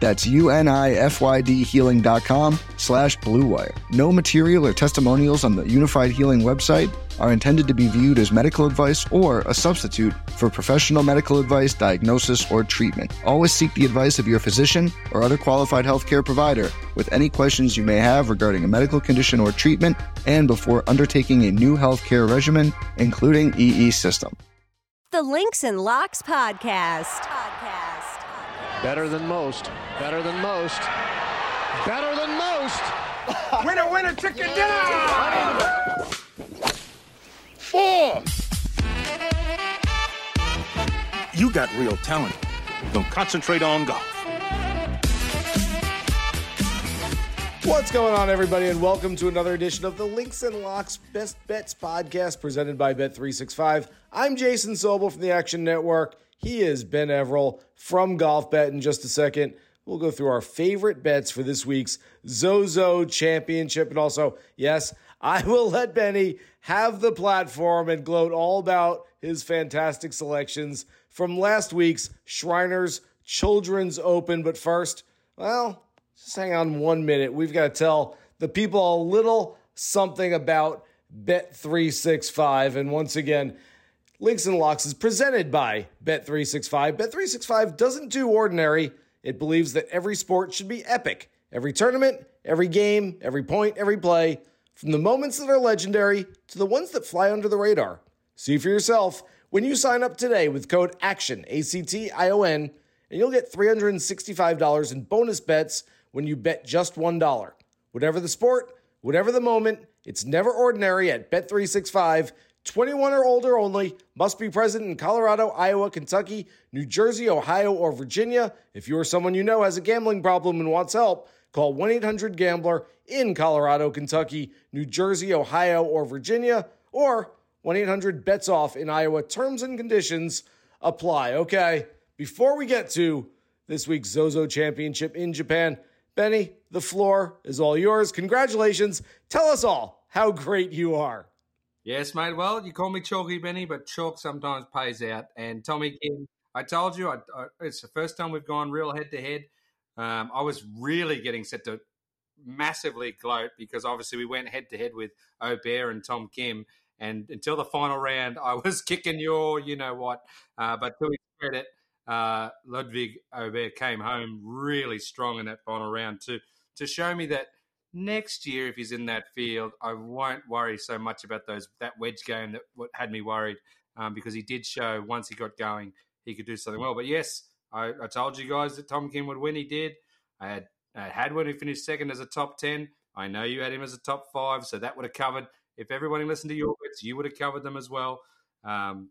That's U-N-I-F-Y-D healing.com slash bluewire. No material or testimonials on the Unifyd Healing website are intended to be viewed as medical advice or a substitute for professional medical advice, diagnosis, or treatment. Always seek the advice of your physician or other qualified healthcare provider with any questions you may have regarding a medical condition or treatment and before undertaking a new healthcare regimen, including EE system. The Links and Locks Podcast. Podcast. Better than most. Better than most. Better than most. winner, winner, chicken dinner! Four! You got real talent. Don't concentrate on golf. What's going on, everybody, and welcome to another edition of the Links and Locks Best Bets podcast presented by Bet365. I'm Jason Sobel from the Action Network. He is Ben Everill from Golfbet. In just a second, we'll go through our favorite bets for this week's Zozo Championship. And also, yes, I will let Benny have the platform and gloat all about his fantastic selections from last week's Shriners Children's Open. But first, well, just hang on one minute. We've got to tell the people a little something about Bet365. And once again, Links and Locks is presented by Bet365. Bet365 doesn't do ordinary. It believes that every sport should be epic. Every tournament, every game, every point, every play, from the moments that are legendary to the ones that fly under the radar. See for yourself when you sign up today with code ACTION, A C T I O N, and you'll get $365 in bonus bets when you bet just $1. Whatever the sport, whatever the moment, it's never ordinary at Bet365 21 or older only, must be present in Colorado, Iowa, Kentucky, New Jersey, Ohio, or Virginia. If you or someone you know has a gambling problem and wants help, call 1 800 Gambler in Colorado, Kentucky, New Jersey, Ohio, or Virginia, or 1 800 Bets Off in Iowa. Terms and conditions apply. Okay, before we get to this week's Zozo Championship in Japan, Benny, the floor is all yours. Congratulations. Tell us all how great you are. Yes, mate. Well, you call me Chalky Benny, but chalk sometimes pays out. And Tommy Kim, I told you, I, I, it's the first time we've gone real head to head. I was really getting set to massively gloat because obviously we went head to head with Åberg and Tom Kim. And until the final round, I was kicking your, you know what. Uh, but to his credit, uh, Ludvig Åberg came home really strong in that final round to to show me that next year, if he's in that field, I won't worry so much about those that wedge game that had me worried um, because he did show once he got going he could do something well. But yes, I, I told you guys that Tom Kim would win. He did. I had I had finished second as a top ten. I know you had him as a top five, so that would have covered. If everybody listened to your bets, you would have covered them as well. Um,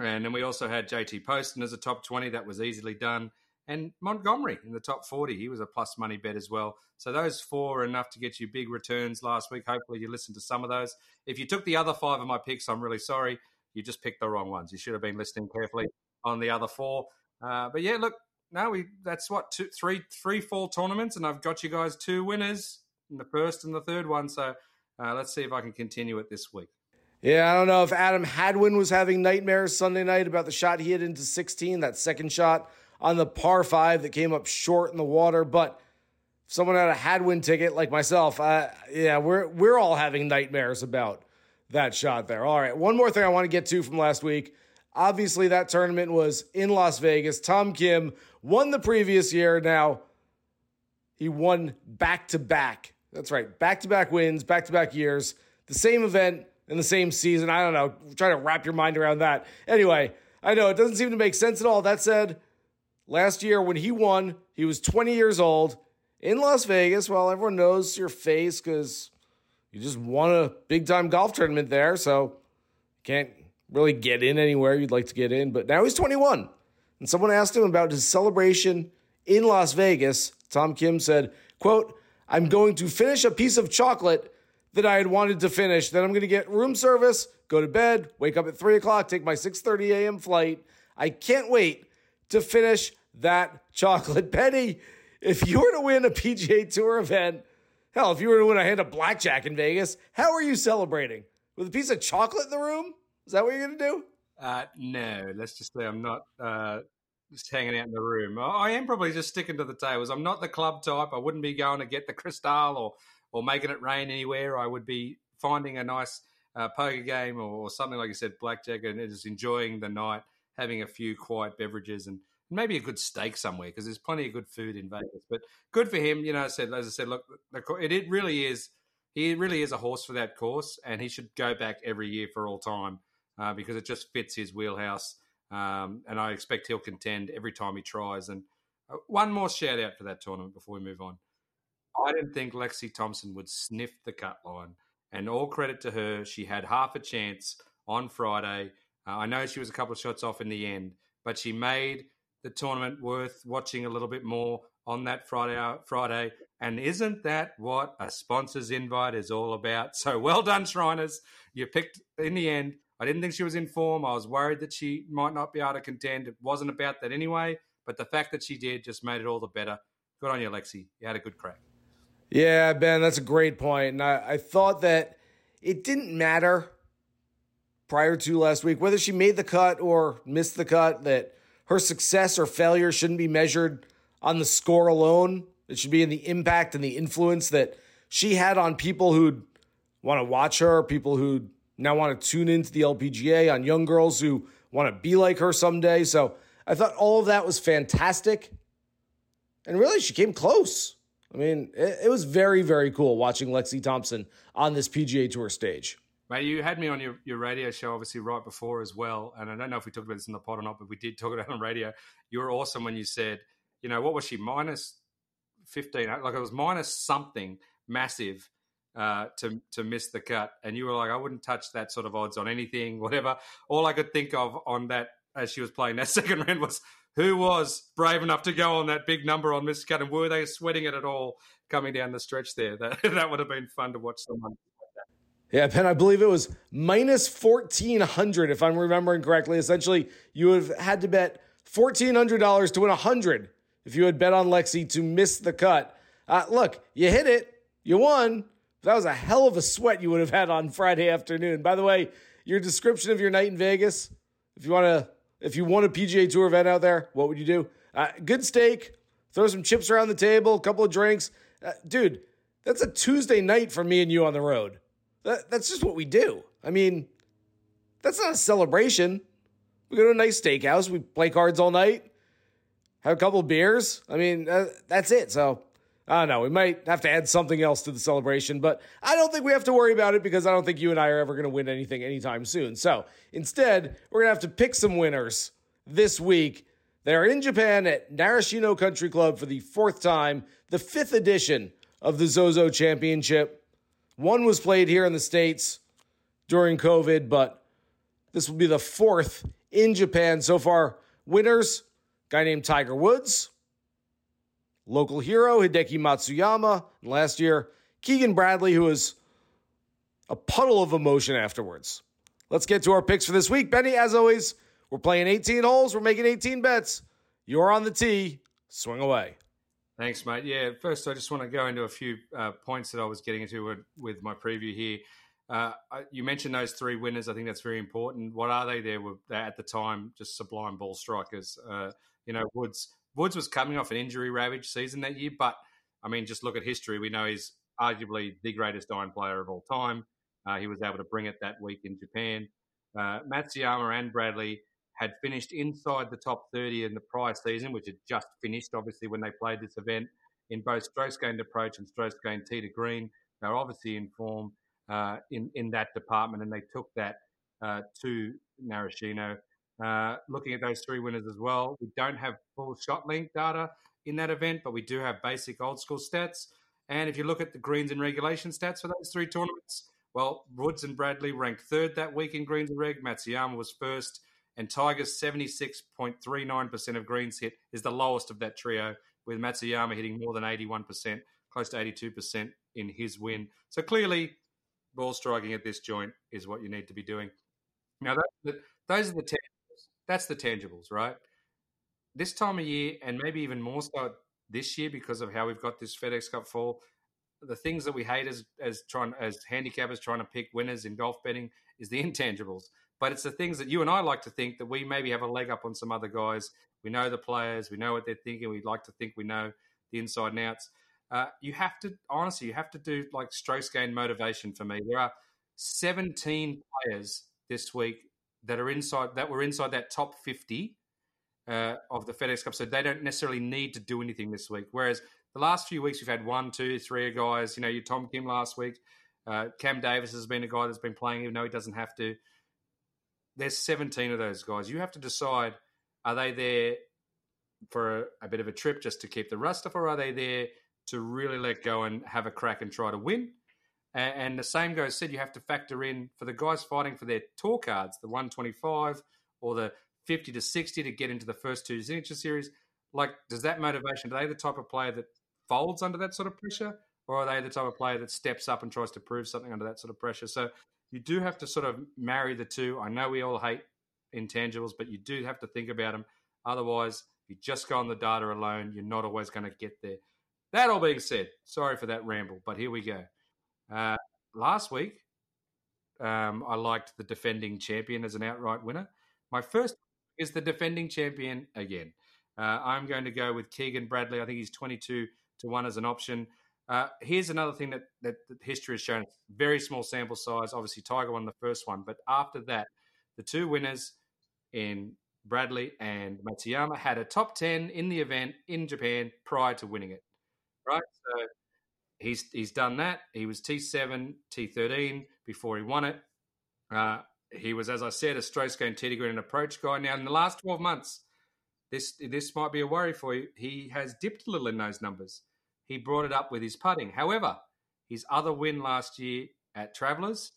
and then we also had JT Poston as a top twenty. That was easily done and Montgomery in the top 40. He was a plus money bet as well. So those four are enough to get you big returns last week. Hopefully you listened to some of those. If you took the other five of my picks, I'm really sorry. You just picked the wrong ones. You should have been listening carefully on the other four. Uh, but yeah, look, no, we that's what two, three, three fall tournaments, and I've got you guys two winners in the first and the third one. So uh, let's see if I can continue it this week. Yeah, I don't know if Adam Hadwin was having nightmares Sunday night about the shot he hit into 16, that second shot on the par five that came up short in the water. But if someone had a Hadwin ticket like myself, uh, yeah, we're we're all having nightmares about that shot there. All right, one more thing I want to get to from last week. Obviously, that tournament was in Las Vegas. Tom Kim won the previous year. Now he won back to back. That's right, back to back wins, back to back years, the same event in the same season. I don't know. Try to wrap your mind around that. Anyway, I know it doesn't seem to make sense at all. That said, Last year, when he won, he was 20 years old in Las Vegas. Well, everyone knows your face because you just won a big time golf tournament there, so you can't really get in anywhere you'd like to get in. But now he's 21. And someone asked him about his celebration in Las Vegas. Tom Kim said, quote, I'm going to finish a piece of chocolate that I had wanted to finish. Then I'm going to get room service, go to bed, wake up at 3 o'clock, take my 6.30 a.m. flight. I can't wait to finish that chocolate. Benny, if you were to win a PGA Tour event, hell, if you were to win a hand of blackjack in Vegas, how are you celebrating? With a piece of chocolate in the room? Is that what you're going to do? Uh, no, let's just say I'm not uh, just hanging out in the room. I am probably just sticking to the tables. I'm not the club type. I wouldn't be going to get the Cristal or or making it rain anywhere. I would be finding a nice uh, poker game or, or, something like you said, blackjack, and just enjoying the night, having a few quiet beverages and maybe a good steak somewhere because there's plenty of good food in Vegas. But good for him, you know. I said, as I said, look, it, it really is. He really is a horse for that course, and he should go back every year for all time uh, because it just fits his wheelhouse. Um, and I expect he'll contend every time he tries. And uh, one more shout out for that tournament before we move on. I didn't think Lexi Thompson would sniff the cut line. And all credit to her. She had half a chance on Friday. Uh, I know she was a couple of shots off in the end, but she made the tournament worth watching a little bit more on that Friday. Uh, Friday, and isn't that what a sponsor's invite is all about? So well done, Shriners. You picked in the end I didn't think she was in form. I was worried that she might not be able to contend. It wasn't about that anyway. But the fact that she did just made it all the better. Good on you, Lexi. You had a good crack. Yeah, Ben, that's a great point. And I, I thought that it didn't matter prior to last week whether she made the cut or missed the cut, that her success or failure shouldn't be measured on the score alone. It should be in the impact and the influence that she had on people who'd want to watch her, people who'd now want to tune into the LPGA on young girls who want to be like her someday. So I thought all of that was fantastic. And really, she came close. I mean, it, it was very, very cool watching Lexi Thompson on this PGA Tour stage. Mate, you had me on your, your radio show, obviously, right before as well. And I don't know if we talked about this in the pod or not, but we did talk about it on radio. You were awesome when you said, you know, what was she, minus 15? Like it was minus something massive uh, to to miss the cut, and you were like, I wouldn't touch that sort of odds on anything, whatever. All I could think of on that as she was playing that second round was who was brave enough to go on that big number on miss cut, and were they sweating it at all coming down the stretch there? That that would have been fun to watch someone. Yeah, Ben, I believe it was minus 1400 if I'm remembering correctly. Essentially, you would have had to bet $1,400 to win 100 if you had bet on Lexi to miss the cut. Uh, look, you hit it, you won, that was a hell of a sweat you would have had on Friday afternoon. By the way, your description of your night in Vegas, if you want to, if you want a PGA Tour event out there, what would you do? Uh, good steak, throw some chips around the table, a couple of drinks. Uh, dude, that's a Tuesday night for me and you on the road. That, that's just what we do. I mean, that's not a celebration. We go to a nice steakhouse, we play cards all night, have a couple beers. I mean, uh, that's it. So I don't know. We might have to add something else to the celebration, but I don't think we have to worry about it because I don't think you and I are ever going to win anything anytime soon. So instead, we're going to have to pick some winners this week. They're in Japan at Narashino Country Club for the fourth time, the fifth edition of the Zozo Championship. One was played here in the States during COVID, but this will be the fourth in Japan so far. Winners, guy named Tiger Woods local hero Hideki Matsuyama, and last year Keegan Bradley, who was a puddle of emotion afterwards. Let's get to our picks for this week. Benny, as always, we're playing 18 holes, we're making 18 bets. You're on the tee. Swing away. Thanks, mate. Yeah, first, I just want to go into a few uh, points that I was getting into with, with my preview here. Uh, you mentioned those three winners. I think that's very important. What are they? There were at the time just sublime ball strikers. Uh, you know, Woods Woods was coming off an injury ravaged season that year, but I mean, just look at history. We know he's arguably the greatest iron player of all time. Uh, he was able to bring it that week in Japan. Uh, Matsuyama and Bradley had finished inside the top 30 in the prior season, which had just finished, obviously, when they played this event in both strokes gained approach and strokes gained tee to green. They were obviously in form uh, in, in that department, and they took that uh, to Narashino. Uh, looking at those three winners as well, we don't have full shot length data in that event, but we do have basic old school stats. And if you look at the greens and regulation stats for those three tournaments, well, Woods and Bradley ranked third that week in greens and reg. Matsuyama was first, and Tiger's 76.39% of greens hit is the lowest of that trio, with Matsuyama hitting more than 81%, close to 82% in his win. So clearly, ball striking at this joint is what you need to be doing. Now, that, those are the tangibles. That's the tangibles, right? This time of year, and maybe even more so this year because of how we've got this FedEx Cup fall. The things that we hate as as trying as handicappers trying to pick winners in golf betting is the intangibles. But it's the things that you and I like to think that we maybe have a leg up on some other guys. We know the players, we know what they're thinking. We like to think we know the inside and outs. Uh, you have to honestly, you have to do like strokes gain motivation for me. There are 17 players this week that are inside that were inside that top 50 uh, of the FedEx Cup, so they don't necessarily need to do anything this week. Whereas the last few weeks, we've had one, two, three guys. You know, you Tom Kim last week. Uh, Cam Davis has been a guy that's been playing, even though he doesn't have to. There's 17 of those guys. You have to decide: are they there for a, a bit of a trip just to keep the rust off, or are they there to really let go and have a crack and try to win? And, and the same goes said. You have to factor in for the guys fighting for their tour cards, the 125 or the 50 to 60 to get into the first two signature series. Like, does that motivation, are they the type of player that folds under that sort of pressure? Or are they the type of player that steps up and tries to prove something under that sort of pressure? So you do have to sort of marry the two. I know we all hate intangibles, but you do have to think about them. Otherwise, if you just go on the data alone, you're not always going to get there. That all being said, sorry for that ramble, but here we go. Uh, last week, um, I liked the defending champion as an outright winner. My first is the defending champion again. Uh, I'm going to go with Keegan Bradley. I think he's 22 to 1 as an option. Uh, here's another thing that, that, that, history has shown very small sample size. Obviously, Tiger won the first one, but after that, the two winners in Bradley and Matsuyama had a top 10 in the event in Japan prior to winning it. Right? So he's, he's done that. He was T7, T13 before he won it. Uh, he was, as I said, a strokes gain tee green and approach guy. Now, in the last 12 months, this this might be a worry for you. He has dipped a little in those numbers. He brought it up with his putting. However, his other win last year at Travelers,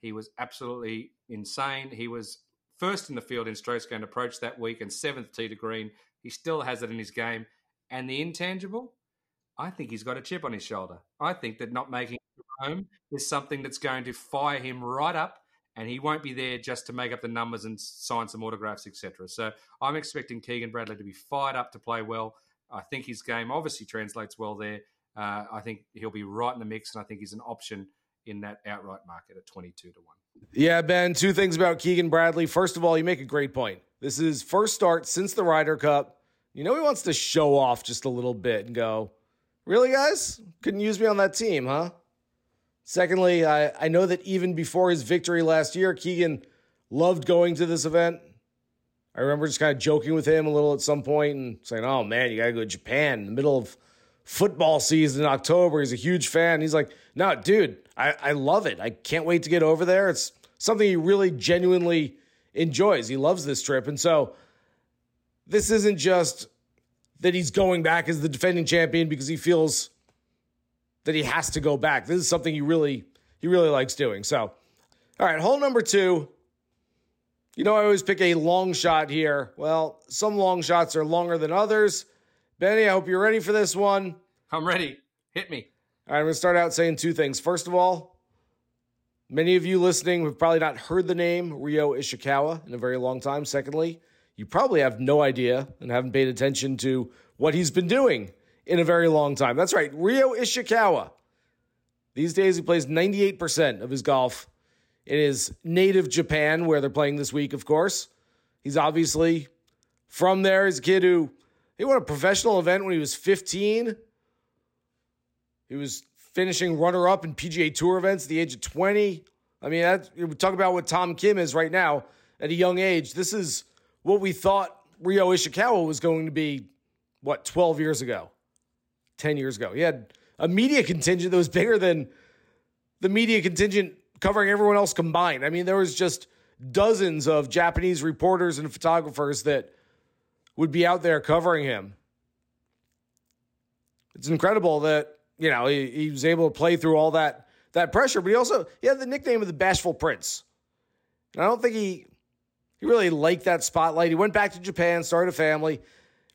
he was absolutely insane. He was first in the field in strokes gained approach that week and seventh tee to green. He still has it in his game. And the intangible, I think he's got a chip on his shoulder. I think that not making it home is something that's going to fire him right up and he won't be there just to make up the numbers and sign some autographs, etc. So I'm expecting Keegan Bradley to be fired up to play well. I think his game obviously translates well there. Uh, I think he'll be right in the mix, and I think he's an option in that outright market at 22 to 1. Yeah, Ben, two things about Keegan Bradley. First of all, you make a great point. This is first start since the Ryder Cup. You know, he wants to show off just a little bit and go, Really, guys? Couldn't use me on that team, huh? Secondly, I, I know that even before his victory last year, Keegan loved going to this event. I remember just kind of joking with him a little at some point and saying, Oh man, you got to go to Japan in the middle of football season in October. He's a huge fan. He's like, No, dude, I, I love it. I can't wait to get over there. It's something he really genuinely enjoys. He loves this trip. And so this isn't just that he's going back as the defending champion because he feels that he has to go back. This is something he really he really likes doing. So, all right, hole number two. You know, I always pick a long shot here. Well, some long shots are longer than others. Benny, I hope you're ready for this one. I'm ready. Hit me. All right, I'm going to start out saying two things. First of all, many of you listening have probably not heard the name Ryo Ishikawa in a very long time. Secondly, you probably have no idea and haven't paid attention to what he's been doing in a very long time. That's right, Ryo Ishikawa. These days, he plays 98% of his golf in his native Japan, where they're playing this week, of course. He's obviously from there. He's a kid who he won a professional event when he was 15. He was finishing runner up in PGA Tour events at the age of 20. I mean, that, we talk about what Tom Kim is right now at a young age. This is what we thought Ryo Ishikawa was going to be, what, 12 years ago. 10 years ago. He had a media contingent that was bigger than the media contingent covering everyone else combined. I mean, there was just dozens of Japanese reporters and photographers that would be out there covering him. It's incredible that you know, he, he was able to play through all that that pressure, but he also he had the nickname of the bashful prince. And I don't think he he really liked that spotlight. He went back to Japan, started a family.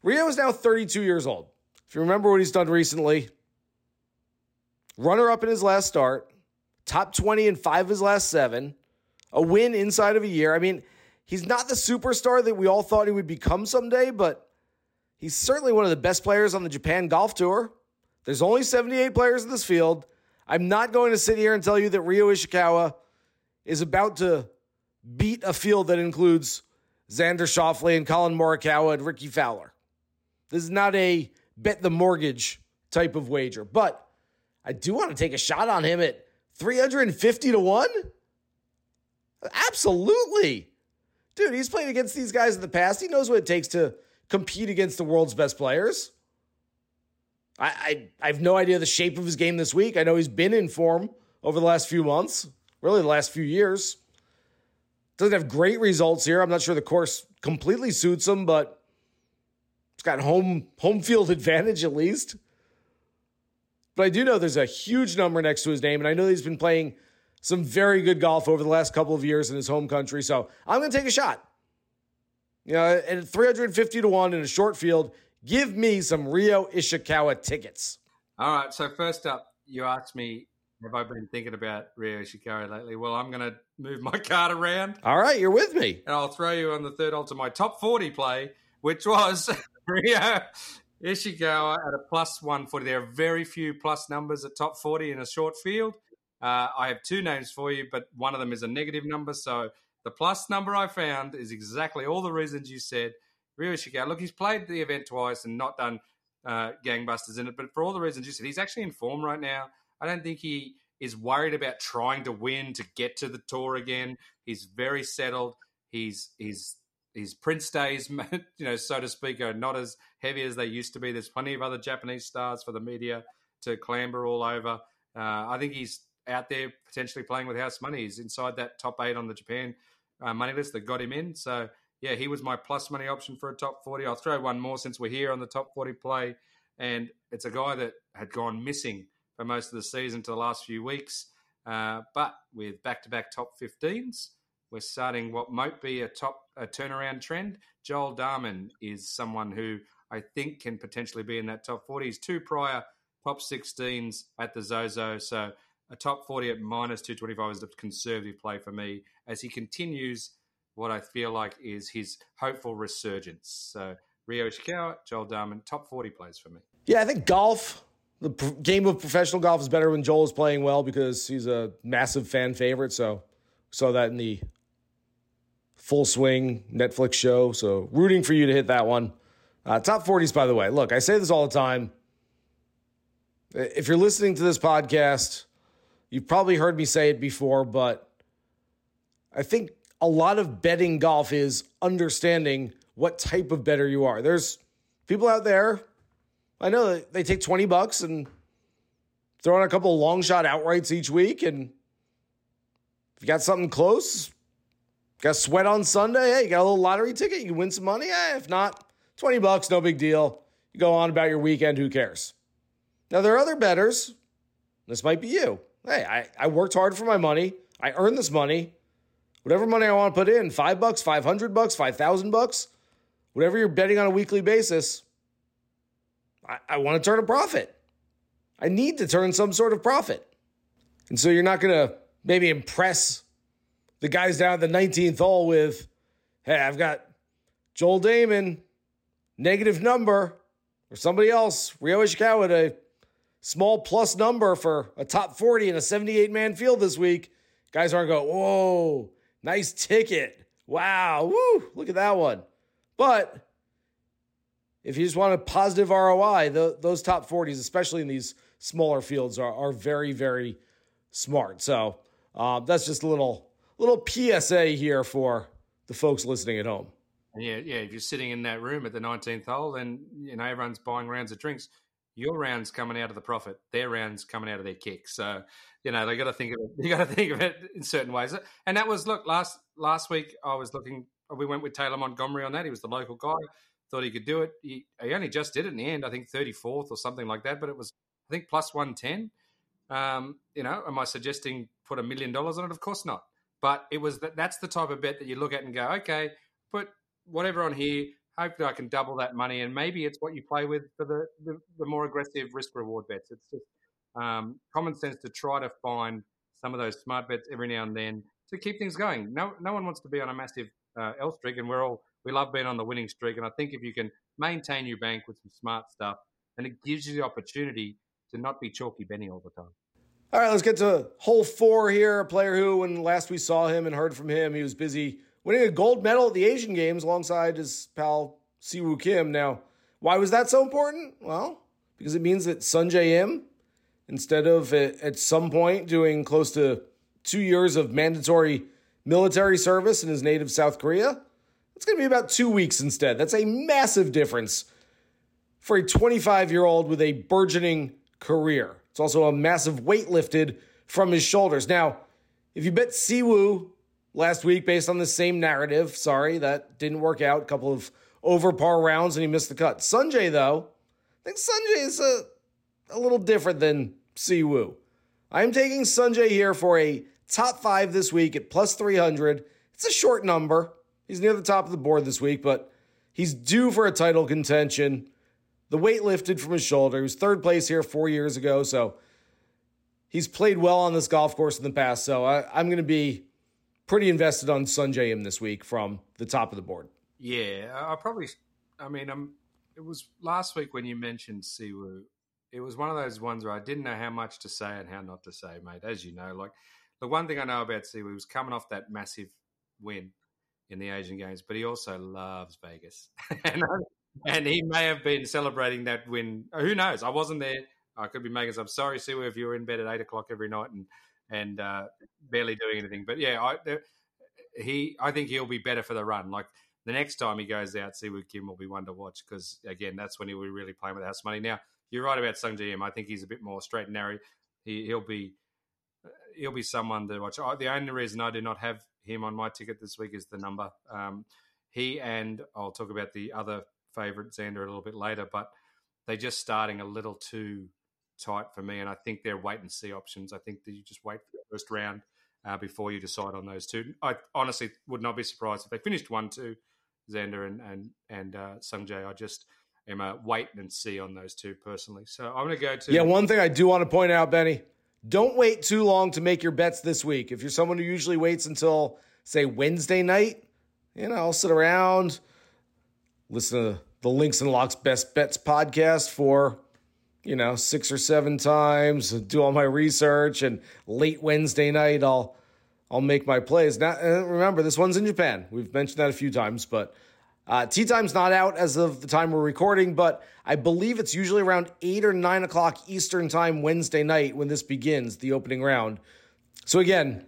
Ryo is now 32 years old. If you remember what he's done recently, runner up in his last start, top 20 in five of his last seven, a win inside of a year. I mean, he's not the superstar that we all thought he would become someday, but he's certainly one of the best players on the Japan Golf Tour. There's only 78 players in this field. I'm not going to sit here and tell you that Ryo Ishikawa is about to beat a field that includes Xander Schauffele and Collin Morikawa and Rickie Fowler. This is not a bet the mortgage type of wager, but I do want to take a shot on him at 350 to 1. Absolutely. Dude, he's played against these guys in the past. He knows what it takes to compete against the world's best players. I, I, I have no idea the shape of his game this week. I know he's been in form over the last few months, really the last few years. Doesn't have great results here. I'm not sure the course completely suits him, but got home home field advantage at least. But I do know there's a huge number next to his name, and I know he's been playing some very good golf over the last couple of years in his home country. So I'm going to take a shot. You know, at 350 to 1 in a short field, give me some Ryo Ishikawa tickets. All right. So, first up, you asked me, have I been thinking about Ryo Ishikawa lately? Well, I'm going to move my card around. All right. You're with me. And I'll throw you on the third hole to my top 40 play, which was Ryo Ishikawa at a plus 140. There are very few plus numbers at top 40 in a short field. Uh, I have two names for you, but one of them is a negative number. So the plus number I found is exactly all the reasons you said. Ryo Ishikawa, look, he's played the event twice and not done uh, gangbusters in it, but for all the reasons you said, he's actually in form right now. I don't think he is worried about trying to win to get to the tour again. He's very settled. He's he's his Prince days, you know, so to speak, are not as heavy as they used to be. There's plenty of other Japanese stars for the media to clamber all over. Uh, I think he's out there potentially playing with house money. He's inside that top eight on the Japan uh, money list that got him in. So, yeah, he was my plus money option for a top 40. I'll throw one more since we're here on the top 40 play. And it's a guy that had gone missing for most of the season to the last few weeks. Uh, but with back to back top 15s, we're starting what might be a top a turnaround trend. Joel Dahmen is someone who I think can potentially be in that top 40s. Two prior top 16s at the Zozo. So a top 40 at minus 225 is a conservative play for me as he continues what I feel like is his hopeful resurgence. So Ryo Ishikawa, Joel Dahmen, top 40 plays for me. Yeah, I think golf, the game of professional golf is better when Joel is playing well because he's a massive fan favorite. So saw that in the full swing Netflix show. So rooting for you to hit that one. Uh, top 40s, by the way. Look, I say this all the time. If you're listening to this podcast, You've probably heard me say it before, but I think a lot of betting golf is understanding what type of better you are. There's people out there, I know that they take 20 bucks and throw in a couple long shot outrights each week. And if you got something close, got sweat on Sunday, hey, you got a little lottery ticket, you win some money. Hey, if not, 20 bucks, no big deal. You go on about your weekend, who cares? Now, there are other betters. This might be you hey, I, I worked hard for my money. I earned this money. Whatever money I want to put in, five bucks, 500 bucks, 5,000 bucks, whatever you're betting on a weekly basis, I, I want to turn a profit. I need to turn some sort of profit. And so you're not going to maybe impress the guys down the 19th hole with, hey, I've got Joel Dahmen, negative number, or somebody else, Ryo Ishikawa with a small plus number for a top 40 in a 78 man field this week. Guys aren't going, whoa, nice ticket. Wow, woo, look at that one. But if you just want a positive ROI, the, those top 40s, especially in these smaller fields, are, are very, very smart. So um, that's just a little little PSA here for the folks listening at home. Yeah, yeah. If you're sitting in that room at the 19th hole, then you know everyone's buying rounds of drinks your round's coming out of the profit, their round's coming out of their kick. So, you know, they got to think of it. You got to think of it in certain ways. And that was look last last week. I was looking. We went with Taylor Montgomery on that. He was the local guy. Thought he could do it. He, he only just did it in the end. I think thirty fourth or something like that. But it was I think plus 110. Um, you know, am I suggesting put a million dollars on it? Of course not. But it was that that's the type of bet that you look at and go, okay, put whatever on here. Hopefully, I can double that money, and maybe it's what you play with for the the, the more aggressive risk reward bets. It's just um, common sense to try to find some of those smart bets every now and then to keep things going. No, no one wants to be on a massive uh, L streak, and we're all we love being on the winning streak. And I think if you can maintain your bank with some smart stuff, and it gives you the opportunity to not be chalky Benny all the time. All right, let's get to hole four here. A player who, when last we saw him and heard from him, he was busy winning a gold medal at the Asian Games alongside his pal Si Woo Kim. Now, why was that so important? Well, because it means that Sungjae Im, instead of at some point doing close to two years of mandatory military service in his native South Korea, it's going to be about two weeks instead. That's a massive difference for a 25 year old with a burgeoning career. It's also a massive weight lifted from his shoulders. Now, if you bet Si Woo last week based on the same narrative, sorry, that didn't work out. A couple of over par rounds and he missed the cut. Sungjae, though, I think Sungjae is a, a little different than Si Woo. I'm taking Sungjae here for a top five this week at plus 300. It's a short number. He's near the top of the board this week, but he's due for a title contention. The weight lifted from his shoulder. He was third place here four years ago, so he's played well on this golf course in the past. So I, am going to be pretty invested on Sungjae Im this week from the top of the board. Yeah, I probably. I mean, I'm. It was last week when you mentioned Si Woo. It was one of those ones where I didn't know how much to say and how not to say, mate. As you know, like the one thing I know about Si Woo was coming off that massive win in the Asian Games, but he also loves Vegas, and, and he may have been celebrating that win. Who knows? I wasn't there. I could be making. I'm sorry, Si Woo, if you were in bed at eight o'clock every night and and uh, barely doing anything. But yeah, I, he. I think he'll be better for the run. Like the next time he goes out, Si Woo Kim will be one to watch because again, that's when he'll be really playing with house money. Now you're right about Sungjae Im. I think he's a bit more straight and narrow. He, he'll be he'll be someone to watch. the only reason I do not have him on my ticket this week is the number. Um, he and I'll talk about the other favourite Xander a little bit later, but they're just starting a little too tight for me, and I think they're wait and see options. I think that you just wait for the first round uh, before you decide on those two. I honestly would not be surprised if they finished one two, Xander and and and uh, Sungjae. I just am a wait and see on those two personally. So I'm going to go to yeah. One thing I do want to point out, Benny, don't wait too long to make your bets this week. If you're someone who usually waits until, say, Wednesday night, you know, I'll sit around, listen to the Links and Locks Best Bets podcast for, you know, six or seven times, do all my research, and late Wednesday night, I'll I'll make my plays. Now, remember, this one's in Japan. We've mentioned that a few times, but uh, tee time's not out as of the time we're recording, but I believe it's usually around 8 or 9 o'clock Eastern time Wednesday night when this begins, the opening round. So, again,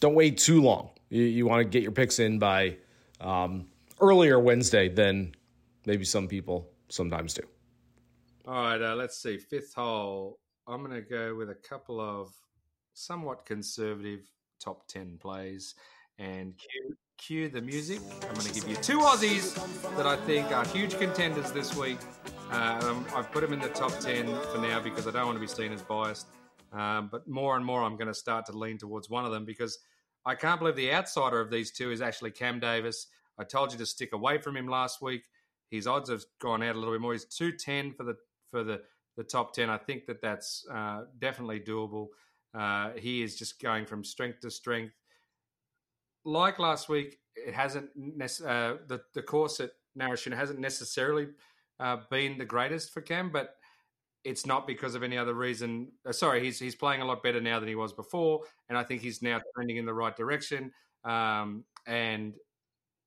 don't wait too long. You, you want to get your picks in by um, earlier Wednesday than maybe some people sometimes do. All right, uh, let's see. Fifth hole. I'm going to go with a couple of somewhat conservative top 10 plays and cue, cue the music. I'm going to give you two Aussies that I think are huge contenders this week. Um, I've put them in the top 10 for now because I don't want to be seen as biased. Um, but more and more, I'm going to start to lean towards one of them because I can't believe the outsider of these two is actually Cam Davis. I told you to stick away from him last week. His odds have gone out a little bit more. He's 210 for the for the, the top 10. I think that that's uh, definitely doable. Uh, he is just going from strength to strength like last week, it hasn't uh, the the course at Narashino hasn't necessarily uh, been the greatest for Cam, but it's not because of any other reason. Uh, sorry, he's he's playing a lot better now than he was before, and I think he's now trending in the right direction. Um, and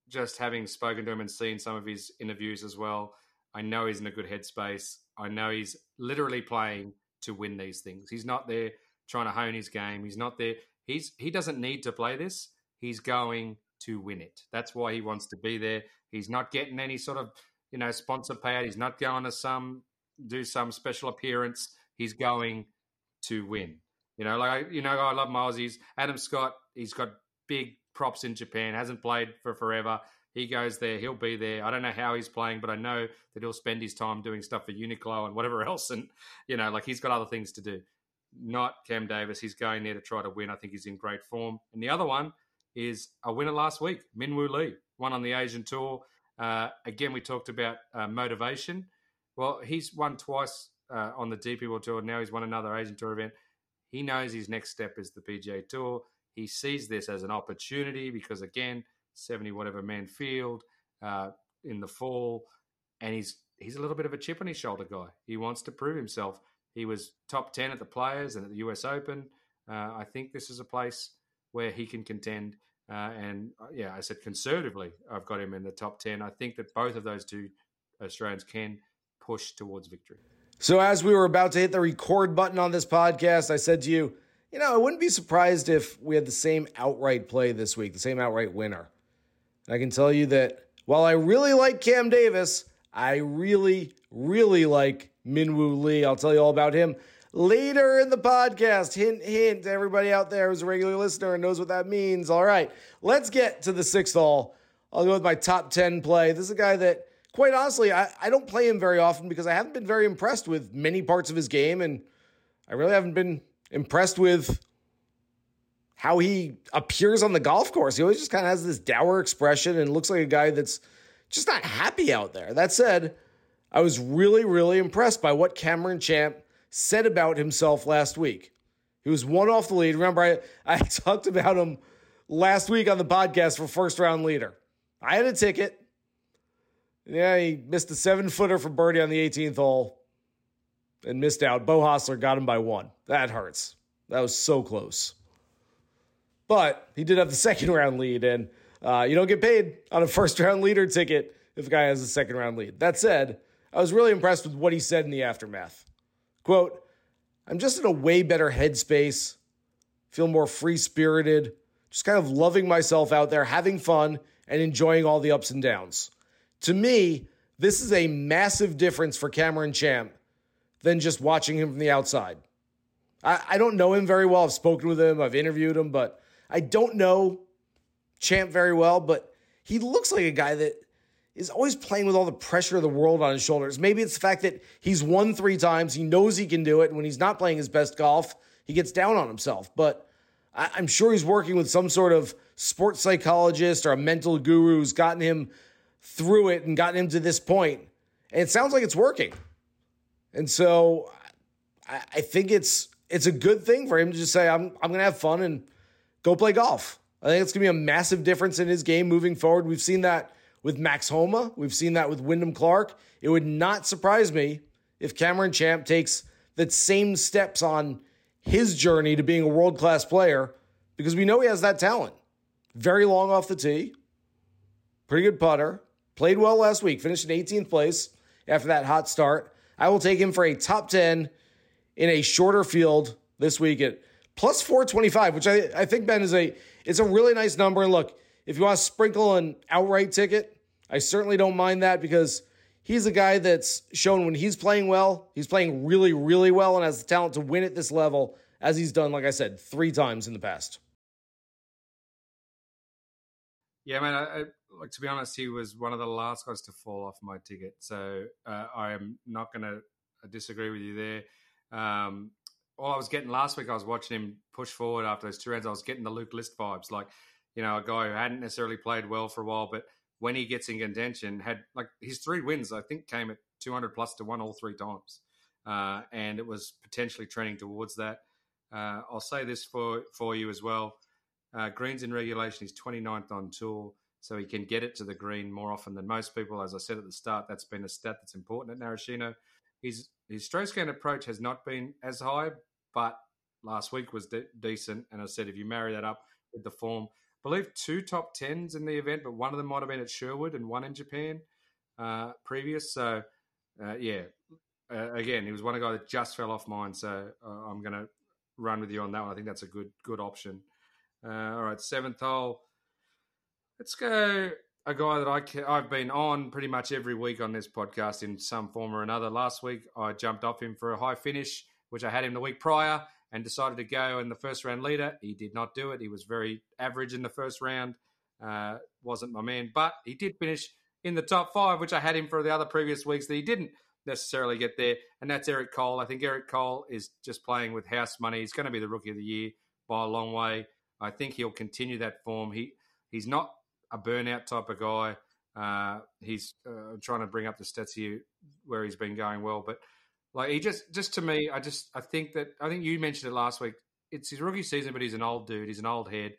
just having spoken to him and seen some of his interviews as well, I know he's in a good headspace. I know he's literally playing to win these things. He's not there trying to hone his game. He's not there. He's he doesn't need to play this he's going to win it. That's why he wants to be there. He's not getting any sort of, you know, sponsor payout. He's not going to some do some special appearance. He's going to win. You know, like you know, I love Miles. He's Adam Scott. He's got big props in Japan. Hasn't played for forever. he goes there, he'll be there. I don't know how he's playing, but I know that he'll spend his time doing stuff for Uniqlo and whatever else. And, you know, like he's got other things to do. Not Cam Davis. He's going there to try to win. I think he's in great form. And the other one is a winner last week, Min Woo Lee, won on the Asian Tour. Uh, again, we talked about uh, motivation. Well, he's won twice uh, on the DP World Tour. Now he's won another Asian Tour event. He knows his next step is the PGA Tour. He sees this as an opportunity because, again, 70 whatever man field uh, in the fall. And he's he's a little bit of a chip on his shoulder guy. He wants to prove himself. He was top 10 at the Players and at the US Open. Uh, I think this is a place where he can contend. Uh, and uh, yeah, I said conservatively, I've got him in the top 10. I think that both of those two Australians can push towards victory. So, as we were about to hit the record button on this podcast, I said to you, you know, I wouldn't be surprised if we had the same outright play this week, the same outright winner. And I can tell you that while I really like Cam Davis, I really, really like Min Woo Lee. I'll tell you all about him later in the podcast. Hint, hint, everybody out there who's a regular listener and knows what that means. All right, let's get to the sixth hole. I'll go with my top 10 play. This is a guy that, quite honestly, I, I don't play him very often because I haven't been very impressed with many parts of his game, and I really haven't been impressed with how he appears on the golf course. He always just kind of has this dour expression and looks like a guy that's just not happy out there. That said, I was really, really impressed by what Cameron Champ said about himself last week. He was one off the lead. Remember, I, I talked about him last week on the podcast for first round leader. I had a ticket. Yeah, he missed a seven footer for birdie on the 18th hole and missed out. Beau Hossler got him by one. That hurts. That was so close. But he did have the second round lead, and uh, you don't get paid on a first round leader ticket if a guy has a second round lead. That said, I was really impressed with what he said in the aftermath. Quote, I'm just in a way better headspace, feel more free spirited, just kind of loving myself out there, having fun, and enjoying all the ups and downs. To me, this is a massive difference for Cameron Champ than just watching him from the outside. I, I don't know him very well. I've spoken with him, I've interviewed him, but I don't know Champ very well, but he looks like a guy that is always playing with all the pressure of the world on his shoulders. Maybe it's the fact that he's won three times, he knows he can do it, when he's not playing his best golf, he gets down on himself. But I, am sure he's working with some sort of sports psychologist or a mental guru who's gotten him through it and gotten him to this point. And it sounds like it's working. And so I, I think it's it's a good thing for him to just say, I'm I'm gonna have fun and go play golf. I think it's to be a massive difference in his game moving forward. We've seen that with Max Homa. We've seen that with Wyndham Clark. It would not surprise me if Cameron Champ takes the same steps on his journey to being a world class player because we know he has that talent. Very long off the tee, pretty good putter, played well last week, finished in 18th place after that hot start. I will take him for a top 10 in a shorter field this week at plus 425, which I, I think, Ben, is a it's a really nice number. And look, if you want to sprinkle an outright ticket, I certainly don't mind that because he's a guy that's shown when he's playing well, he's playing really, really well and has the talent to win at this level, as he's done, like I said, three times in the past. Yeah, man. Like to be honest, he was one of the last guys to fall off my ticket, so uh, I am not going to disagree with you there. Um, all I was getting last week, I was watching him push forward after those two rounds. I was getting the Luke List vibes, like you know, a guy who hadn't necessarily played well for a while, but when he gets in contention, had like his three wins, I think, came at 200 plus to one all three times, uh, and it was potentially trending towards that. Uh, I'll say this for for you as well. Uh, greens in regulation, he's 29th on tour, so he can get it to the green more often than most people. As I said at the start, that's been a stat that's important at Narashino. His his stroke gain approach has not been as high, but last week was de- decent. And I said, if you marry that up with the form, I believe two top tens in the event, but one of them might have been at Sherwood and one in Japan uh, previous. So, uh, yeah, uh, again, he was one guy that just fell off mine. So uh, I'm going to run with you on that one. I think that's a good good option. Uh, all right, seventh hole. Let's go a guy that I I've been on pretty much every week on this podcast in some form or another. Last week I jumped off him for a high finish which I had him the week prior and decided to go in the first round leader. He did not do it. He was very average in the first round. uh, wasn't my man. But he did finish in the top five, which I had him for the other previous weeks that he didn't necessarily get there. And that's Eric Cole. I think Eric Cole is just playing with house money. He's going to be the rookie of the year by a long way. I think he'll continue that form. He he's not a burnout type of guy. Uh, he's uh, trying to bring up the stats here where he's been going well, but like he just just to me, I just I think that I think you mentioned it last week. It's his rookie season, but he's an old dude. He's an old head,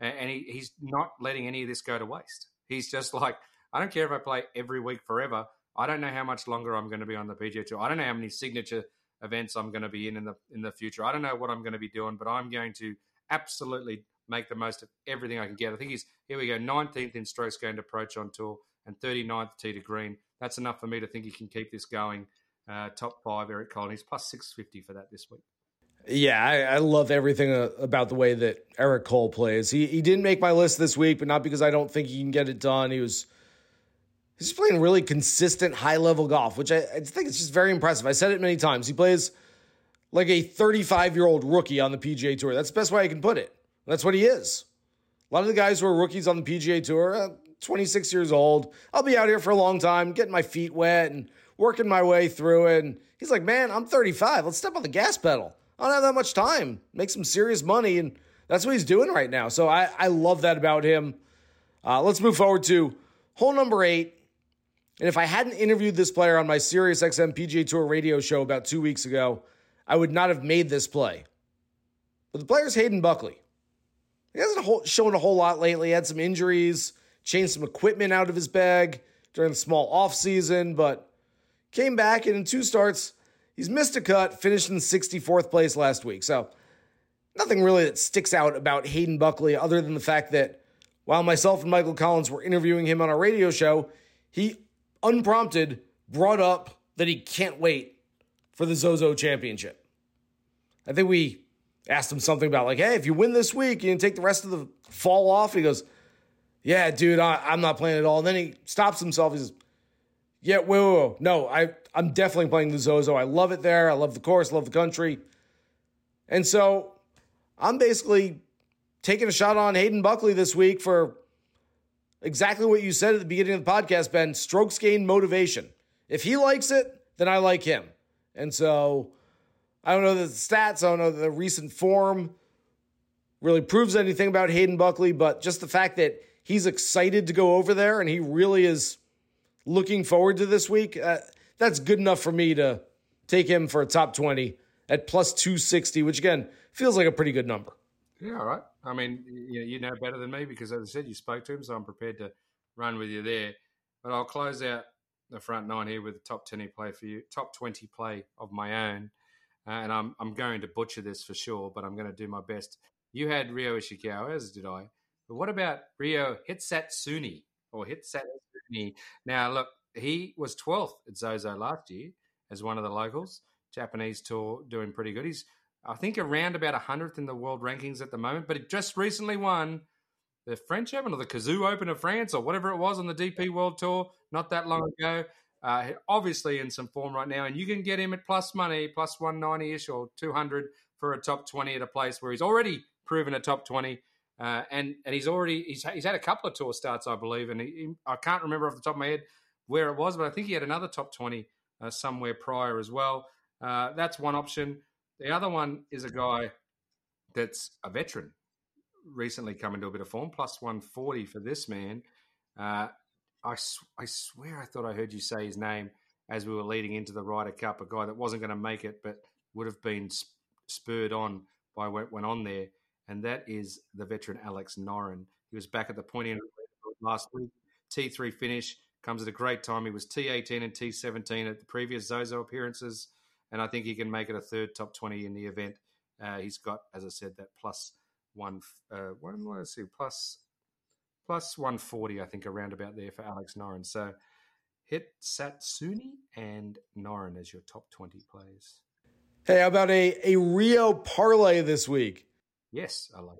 and he, he's not letting any of this go to waste. He's just like I don't care if I play every week forever. I don't know how much longer I'm going to be on the PGA Tour. I don't know how many signature events I'm going to be in in the in the future. I don't know what I'm going to be doing, but I'm going to absolutely make the most of everything I can get. I think he's here we go, 19th in strokes gained approach on tour and 39th tee to green. That's enough for me to think he can keep this going. Uh, top five, Eric Cole. He's plus 650 for that this week. Yeah, I, I love everything uh, about the way that Eric Cole plays. He he didn't make my list this week, but not because I don't think he can get it done. He was he's playing really consistent, high level golf, which I, I think is just very impressive. I said it many times. He plays like a 35 year old rookie on the PGA Tour. That's the best way I can put it. That's what he is. A lot of the guys who are rookies on the PGA Tour, uh, 26 years old. I'll be out here for a long time, getting my feet wet and working my way through it. And he's like, man, I'm 35. Let's step on the gas pedal. I don't have that much time. Make some serious money. And that's what he's doing right now. So I, I love that about him. Uh, let's move forward to hole number eight. And if I hadn't interviewed this player on my SiriusXM PGA Tour radio show about two weeks ago, I would not have made this play. But the player's Hayden Buckley. He hasn't shown a whole lot lately. He had some injuries, changed some equipment out of his bag during the small offseason, but came back and in two starts, he's missed a cut, finished in 64th place last week. So nothing really that sticks out about Hayden Buckley other than the fact that while myself and Michael Collins were interviewing him on our radio show, he unprompted brought up that he can't wait for the Zozo Championship. I think we asked him something about like, hey, if you win this week, you can take the rest of the fall off. He goes, yeah, dude, I, am not playing at all. And then he stops himself. He says, yeah, whoa, whoa, whoa. no, I, I'm definitely playing the Zozo. I love it there. I love the course, love the country. And so I'm basically taking a shot on Hayden Buckley this week for exactly what you said at the beginning of the podcast, Ben. Strokes gain motivation. If he likes it, then I like him. And so I don't know the stats, I don't know the recent form really proves anything about Hayden Buckley, but just the fact that he's excited to go over there and he really is looking forward to this week, uh, that's good enough for me to take him for a top 20 at plus 260, which again feels like a pretty good number. Yeah, all right. I mean, you know, you know better than me because, as I said, you spoke to him, so I'm prepared to run with you there. But I'll close out the front nine here with a top 20 play for you, top 20 play of my own. Uh, and I'm I'm going to butcher this for sure, but I'm going to do my best. You had Ryo Ishikawa, as did I. But what about Ryo Hitsatsuni or Hitsatsuni? Now, look, he was 12th at Zozo last year as one of the locals. Japanese tour doing pretty good. He's, I think, around about 100th in the world rankings at the moment, but he just recently won the French Open or the Cazoo Open of France or whatever it was on the DP World Tour not that long ago. Uh, obviously in some form right now, and you can get him at plus money, plus 190 ish or 200 for a top 20 at a place where he's already proven a top 20. Uh, and and he's already he's, he's had a couple of tour starts, I believe, and he, I can't remember off the top of my head where it was, but I think he had another top 20 uh, somewhere prior as well. Uh, that's one option. The other one is a guy that's a veteran, recently come into a bit of form, plus 140 for this man. I, I swear I thought I heard you say his name as we were leading into the Ryder Cup, a guy that wasn't going to make it, but would have been spurred on by what went on there. And that is the veteran Alex Noren. He was back at the point in last week. T3 finish comes at a great time. He was T18 and T17 at the previous Zozo appearances. And I think he can make it a third top 20 in the event. Uh, he's got, as I said, that plus one, uh, am I see, plus plus 140, I think, around about there for Alex Noren. So hit Satsuni and Noren as your top 20 plays. Hey, how about a, a Ryo parlay this week? Yes, I like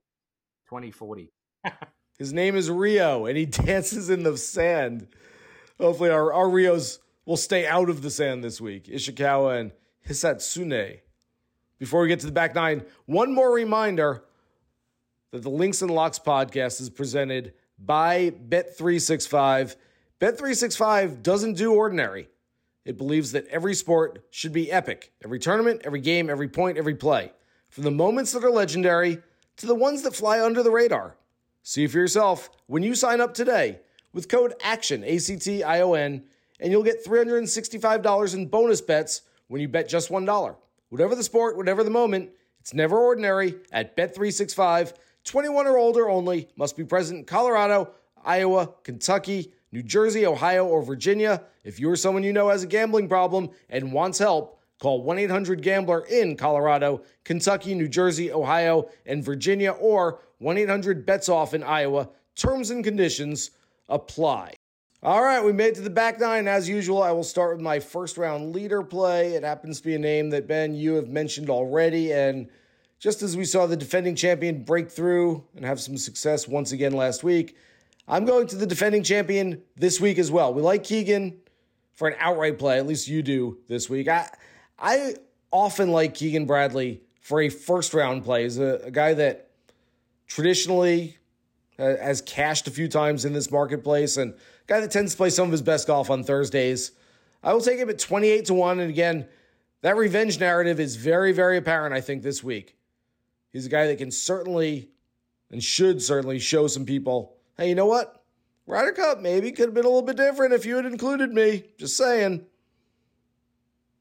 2040. His name is Rio, and he dances in the sand. Hopefully, our, our Ryos will stay out of the sand this week. Ishikawa and Hisatsune. Before we get to the back nine, one more reminder that the Links and Locks podcast is presented by Bet365. Bet365 doesn't do ordinary. It believes that every sport should be epic. Every tournament, every game, every point, every play. From the moments that are legendary to the ones that fly under the radar. See for yourself when you sign up today with code ACTION, A C T I O N, and you'll get $365 in bonus bets when you bet just $1. Whatever the sport, whatever the moment, it's never ordinary at Bet365. 21 or older only, must be present in Colorado, Iowa, Kentucky, New Jersey, Ohio, or Virginia. If you're someone you know has a gambling problem and wants help, call 1 800 Gambler in Colorado, Kentucky, New Jersey, Ohio, and Virginia, or 1 800 Bets Off in Iowa. Terms and conditions apply. All right, we made it to the back nine. As usual, I will start with my first round leader play. It happens to be a name that, Ben, you have mentioned already. And just as we saw the defending champion break through and have some success once again last week, I'm going to the defending champion this week as well. We like Keegan for an outright play, at least you do this week. I, I often like Keegan Bradley for a first round play. He's a, a guy that traditionally uh, has cashed a few times in this marketplace and a guy that tends to play some of his best golf on Thursdays. I will take him at 28 to 1. And again, that revenge narrative is very, very apparent, I think, this week. He's a guy that can certainly and should certainly show some people hey, you know what? Ryder Cup maybe could have been a little bit different if you had included me. Just saying.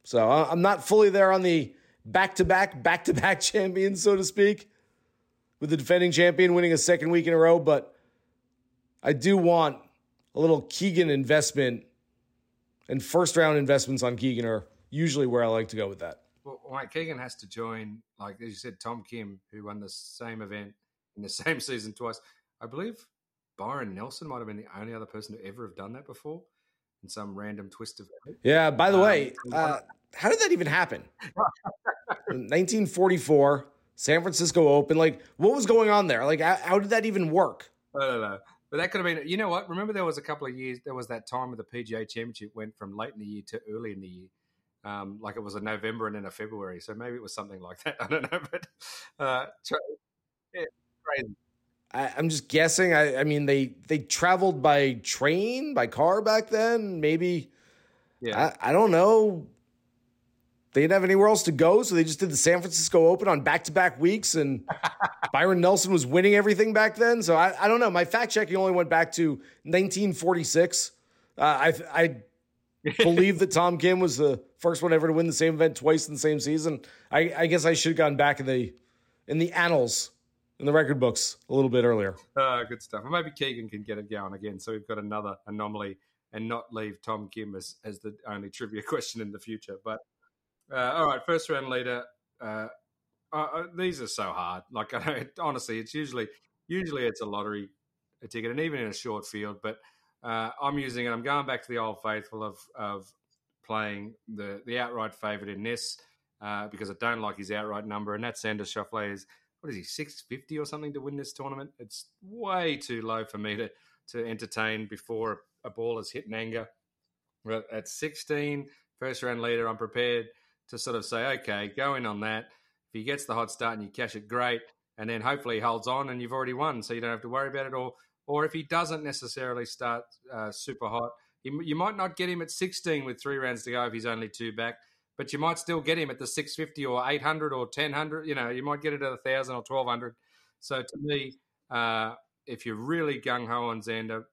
So I'm not fully there on the back to back, back to back champions, so to speak, with the defending champion winning a second week in a row. But I do want a little Keegan investment, and first round investments on Keegan are usually where I like to go with that. Well, Mike Keegan has to join, like as you said, Tom Kim, who won the same event in the same season twice. I believe Byron Nelson might have been the only other person to ever have done that before in some random twist of. Yeah, by the um, way, uh, how did that even happen? 1944, San Francisco Open. Like, what was going on there? Like, how, how did that even work? I don't know. But that could have been, you know what? Remember, there was a couple of years, there was that time of the PGA Championship went from late in the year to early in the year. Um, like it was a November and then a February. So maybe it was something like that. I don't know. But uh, yeah, crazy. I, am just guessing. I, I, mean, they they traveled by train, by car back then. Maybe. Yeah. I, I don't know. They didn't have anywhere else to go, so they just did the San Francisco Open on back to back weeks, and Byron Nelson was winning everything back then. So I, I don't know. My fact checking only went back to 1946. Uh, I I believe that Tom Kim was the first one ever to win the same event twice in the same season. I, I guess I should have gone back in the in the annals in the record books a little bit earlier. Uh, good stuff. Maybe Keegan can get it going again. So we've got another anomaly and not leave Tom Kim as, as the only trivia question in the future. But uh, all right, first round leader. Uh, uh, uh these are so hard. Like I honestly, it's usually usually it's a lottery a ticket, and even in a short field. But uh, I'm using it. I'm going back to the old faithful of of playing the the outright favourite in this uh, because I don't like his outright number, and that's Xander Schauffele is what is he six fifty or something to win this tournament? It's way too low for me to to entertain before a ball is hit in anger. At 16, first round leader, I'm prepared to sort of say, okay, go in on that. If he gets the hot start and you cash it, great. And then hopefully he holds on and you've already won, so you don't have to worry about it. Or, or if he doesn't necessarily start uh, super hot, you might not get him at 16 with three rounds to go if he's only two back but you might still get him at the 650 or 800 or 1000 you know you might get it at 1000 or 1200 so to me uh, if you're really gung-ho on Xander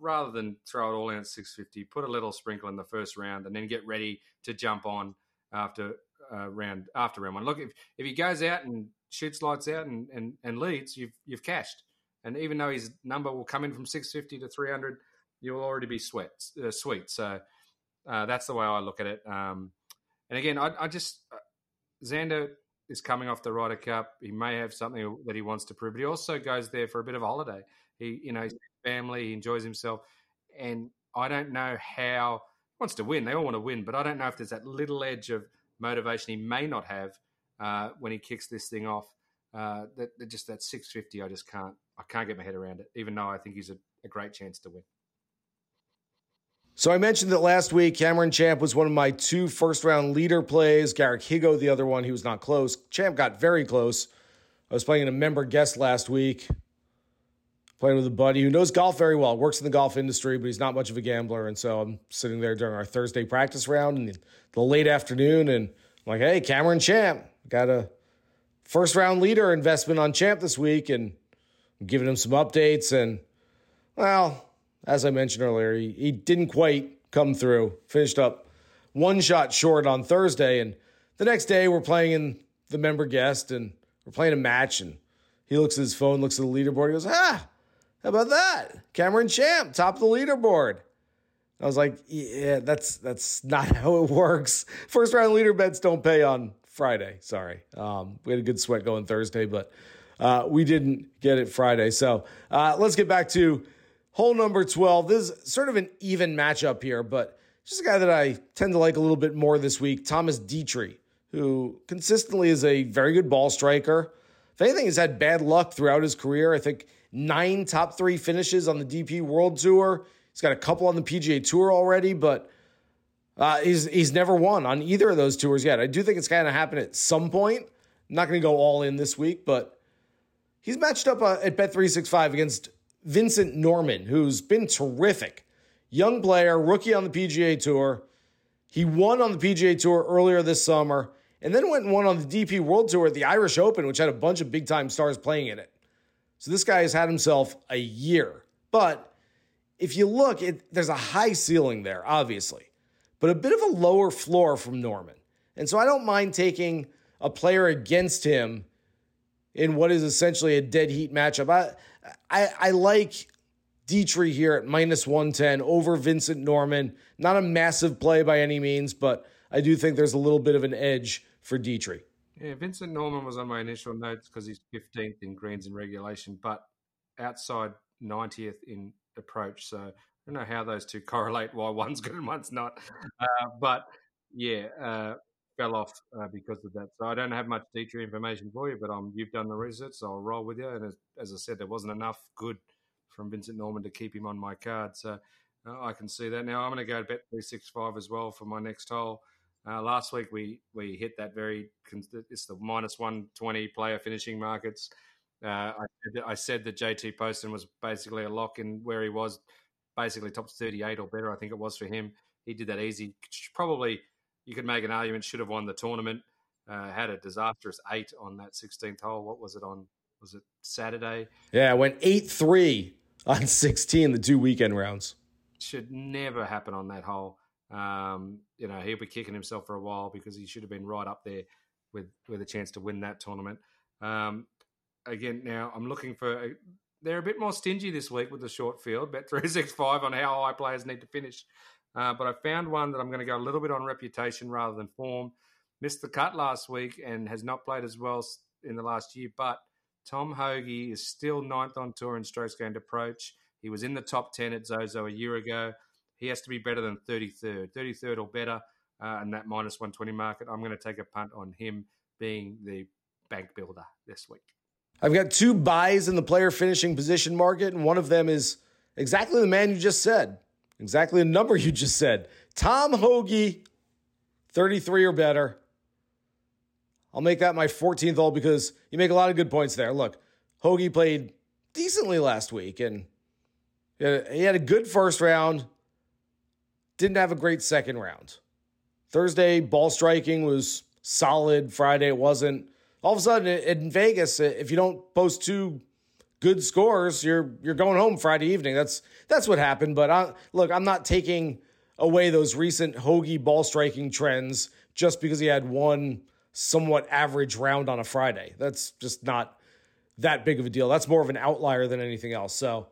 rather than throw it all in at 650 put a little sprinkle in the first round and then get ready to jump on after uh, round after round one. Look if, if he goes out and shoots lights out and, and, and leads you've you've cashed and even though his number will come in from 650 to 300 you'll already be sweat, uh, sweet so uh, that's the way I look at it. Um, and again, I, I just uh, Xander is coming off the Ryder Cup. He may have something that he wants to prove, but he also goes there for a bit of a holiday. He, you know, his family, he enjoys himself, and I don't know how he wants to win. They all want to win, but I don't know if there's that little edge of motivation he may not have uh, when he kicks this thing off. Uh, that, that just that 650, I just can't, I can't get my head around it. Even though I think he's a, a great chance to win. So I mentioned that last week, Cameron Champ was one of my two first round leader plays. Garrick Higgo, the other one, he was not close. Champ got very close. I was playing in a member guest last week. playing with a buddy who knows golf very well, works in the golf industry, but he's not much of a gambler. And so I'm sitting there during our Thursday practice round in the late afternoon, and I'm like, hey, Cameron Champ, got a first round leader investment on Champ this week, and giving him some updates. And well, as I mentioned earlier, he, he didn't quite come through, finished up one shot short on Thursday. And the next day, we're playing in the member guest, and we're playing a match, and he looks at his phone, looks at the leaderboard, he goes, ah, how about that? Cameron Champ, top of the leaderboard. I was like, yeah, that's that's not how it works. First round leader bets don't pay on Friday. Sorry. Um, we had a good sweat going Thursday, but uh, we didn't get it Friday. So uh, let's get back to hole number 12. This is sort of an even matchup here, but just a guy that I tend to like a little bit more this week, Thomas Detry, who consistently is a very good ball striker. If anything, he's had bad luck throughout his career. I think nine top three finishes on the DP World Tour. He's got a couple on the PGA Tour already, but uh, he's he's never won on either of those tours yet. I do think it's going to happen at some point. I'm not going to go all in this week, but he's matched up uh, at Bet365 against Vincent Norrman, who's been terrific. Young player, rookie on the PGA Tour. He won on the PGA Tour earlier this summer and then went and won on the DP World Tour at the Irish Open, which had a bunch of big time stars playing in it. So this guy has had himself a year. But if you look, it, there's a high ceiling there, obviously, but a bit of a lower floor from Norrman. And so I don't mind taking a player against him in what is essentially a dead heat matchup. I, I, I like Detry here at minus 110 over Vincent Norrman. Not a massive play by any means, but I do think there's a little bit of an edge for Detry. Yeah, Vincent Norrman was on my initial notes because he's 15th in greens in regulation, but outside 90th in approach. So I don't know how those two correlate, why one's good and one's not. Uh, but yeah, uh, fell off uh, because of that. So I don't have much Detry information for you, but um, you've done the research, so I'll roll with you. And as, as I said, there wasn't enough good from Vincent Norrman to keep him on my card. So uh, I can see that. Now I'm going to go to bet 365 as well for my next hole. Uh, last week we we hit that very it's the minus one twenty player finishing markets. Uh, I, I, said that JT Poston was basically a lock in where he was, basically top thirty eight or better. I think it was for him. He did that easy. Probably you could make an argument should have won the tournament. Uh, had a disastrous eight on that 16th hole. What was it on? Was it Saturday? Yeah, went eight three on 16 the two weekend rounds. Should never happen on that hole. Um, you know, he'll be kicking himself for a while because he should have been right up there with with a chance to win that tournament. Um, again, now I'm looking for. They're a bit more stingy this week with the short field. Bet three six five on how high players need to finish. Uh, but I found one that I'm going to go a little bit on reputation rather than form. Missed the cut last week and has not played as well in the last year. But Tom Hoge is still ninth on tour in strokes gained approach. He was in the top ten at Zozo a year ago. He has to be better than 33rd, 33rd or better, uh, and that minus 120 market. I'm going to take a punt on him being the bank builder this week. I've got two buys in the player finishing position market, and one of them is exactly the man you just said, exactly the number you just said. Tom Hoge, 33 or better. I'll make that my 14th hole because you make a lot of good points there. Look, Hoge played decently last week, and he had a good first round, didn't have a great second round. Thursday, ball striking was solid. Friday, it wasn't. All of a sudden, in Vegas, if you don't post two good scores, you're you're going home Friday evening. That's that's what happened. But I, look, I'm not taking away those recent Hoge ball striking trends just because he had one somewhat average round on a Friday. That's just not that big of a deal. That's more of an outlier than anything else. So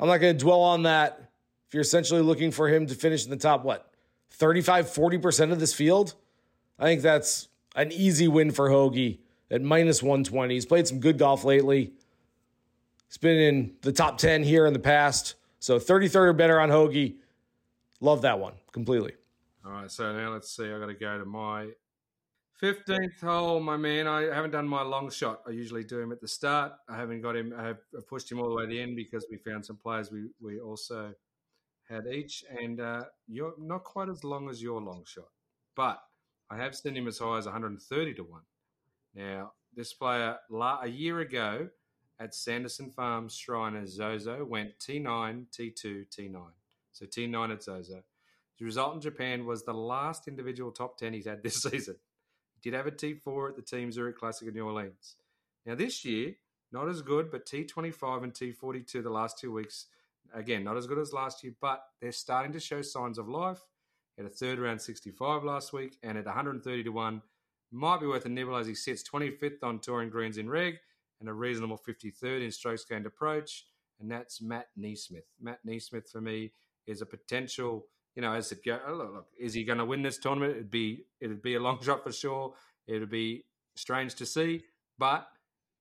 I'm not going to dwell on that if you're essentially looking for him to finish in the top, what, 35, 40% of this field, I think that's an easy win for Hoge at minus 120. He's played some good golf lately. He's been in the top 10 here in the past. So 33rd or better on Hoge. Love that one completely. All right, so now let's see. I got to go to my 15th hole, my man. I haven't done my long shot. I usually do him at the start. I haven't got him. I have pushed him all the way to the end because we found some players we, we also had each, and uh, you're not quite as long as your long shot, but I have seen him as high as 130 to one. Now, this player a year ago at Sanderson Farms Shriner, Zozo went T9, T2, T9. So T9 at Zozo. The result in Japan was the last individual top 10 he's had this season. He did have a T4 at the Team Zurich Classic in New Orleans. Now, this year, not as good, but T25 and T42 the last two weeks. Again, not as good as last year, but they're starting to show signs of life. Had a third round 65 last week and at 130 to 1. Might be worth a nibble as he sits 25th on touring greens in reg and a reasonable 53rd in strokes gained approach. And that's Matt NeSmith. Matt NeSmith for me is a potential, you know, as it go. Oh, look, look, is he going to win this tournament? It'd be it'd be a long shot for sure. It'd be strange to see, but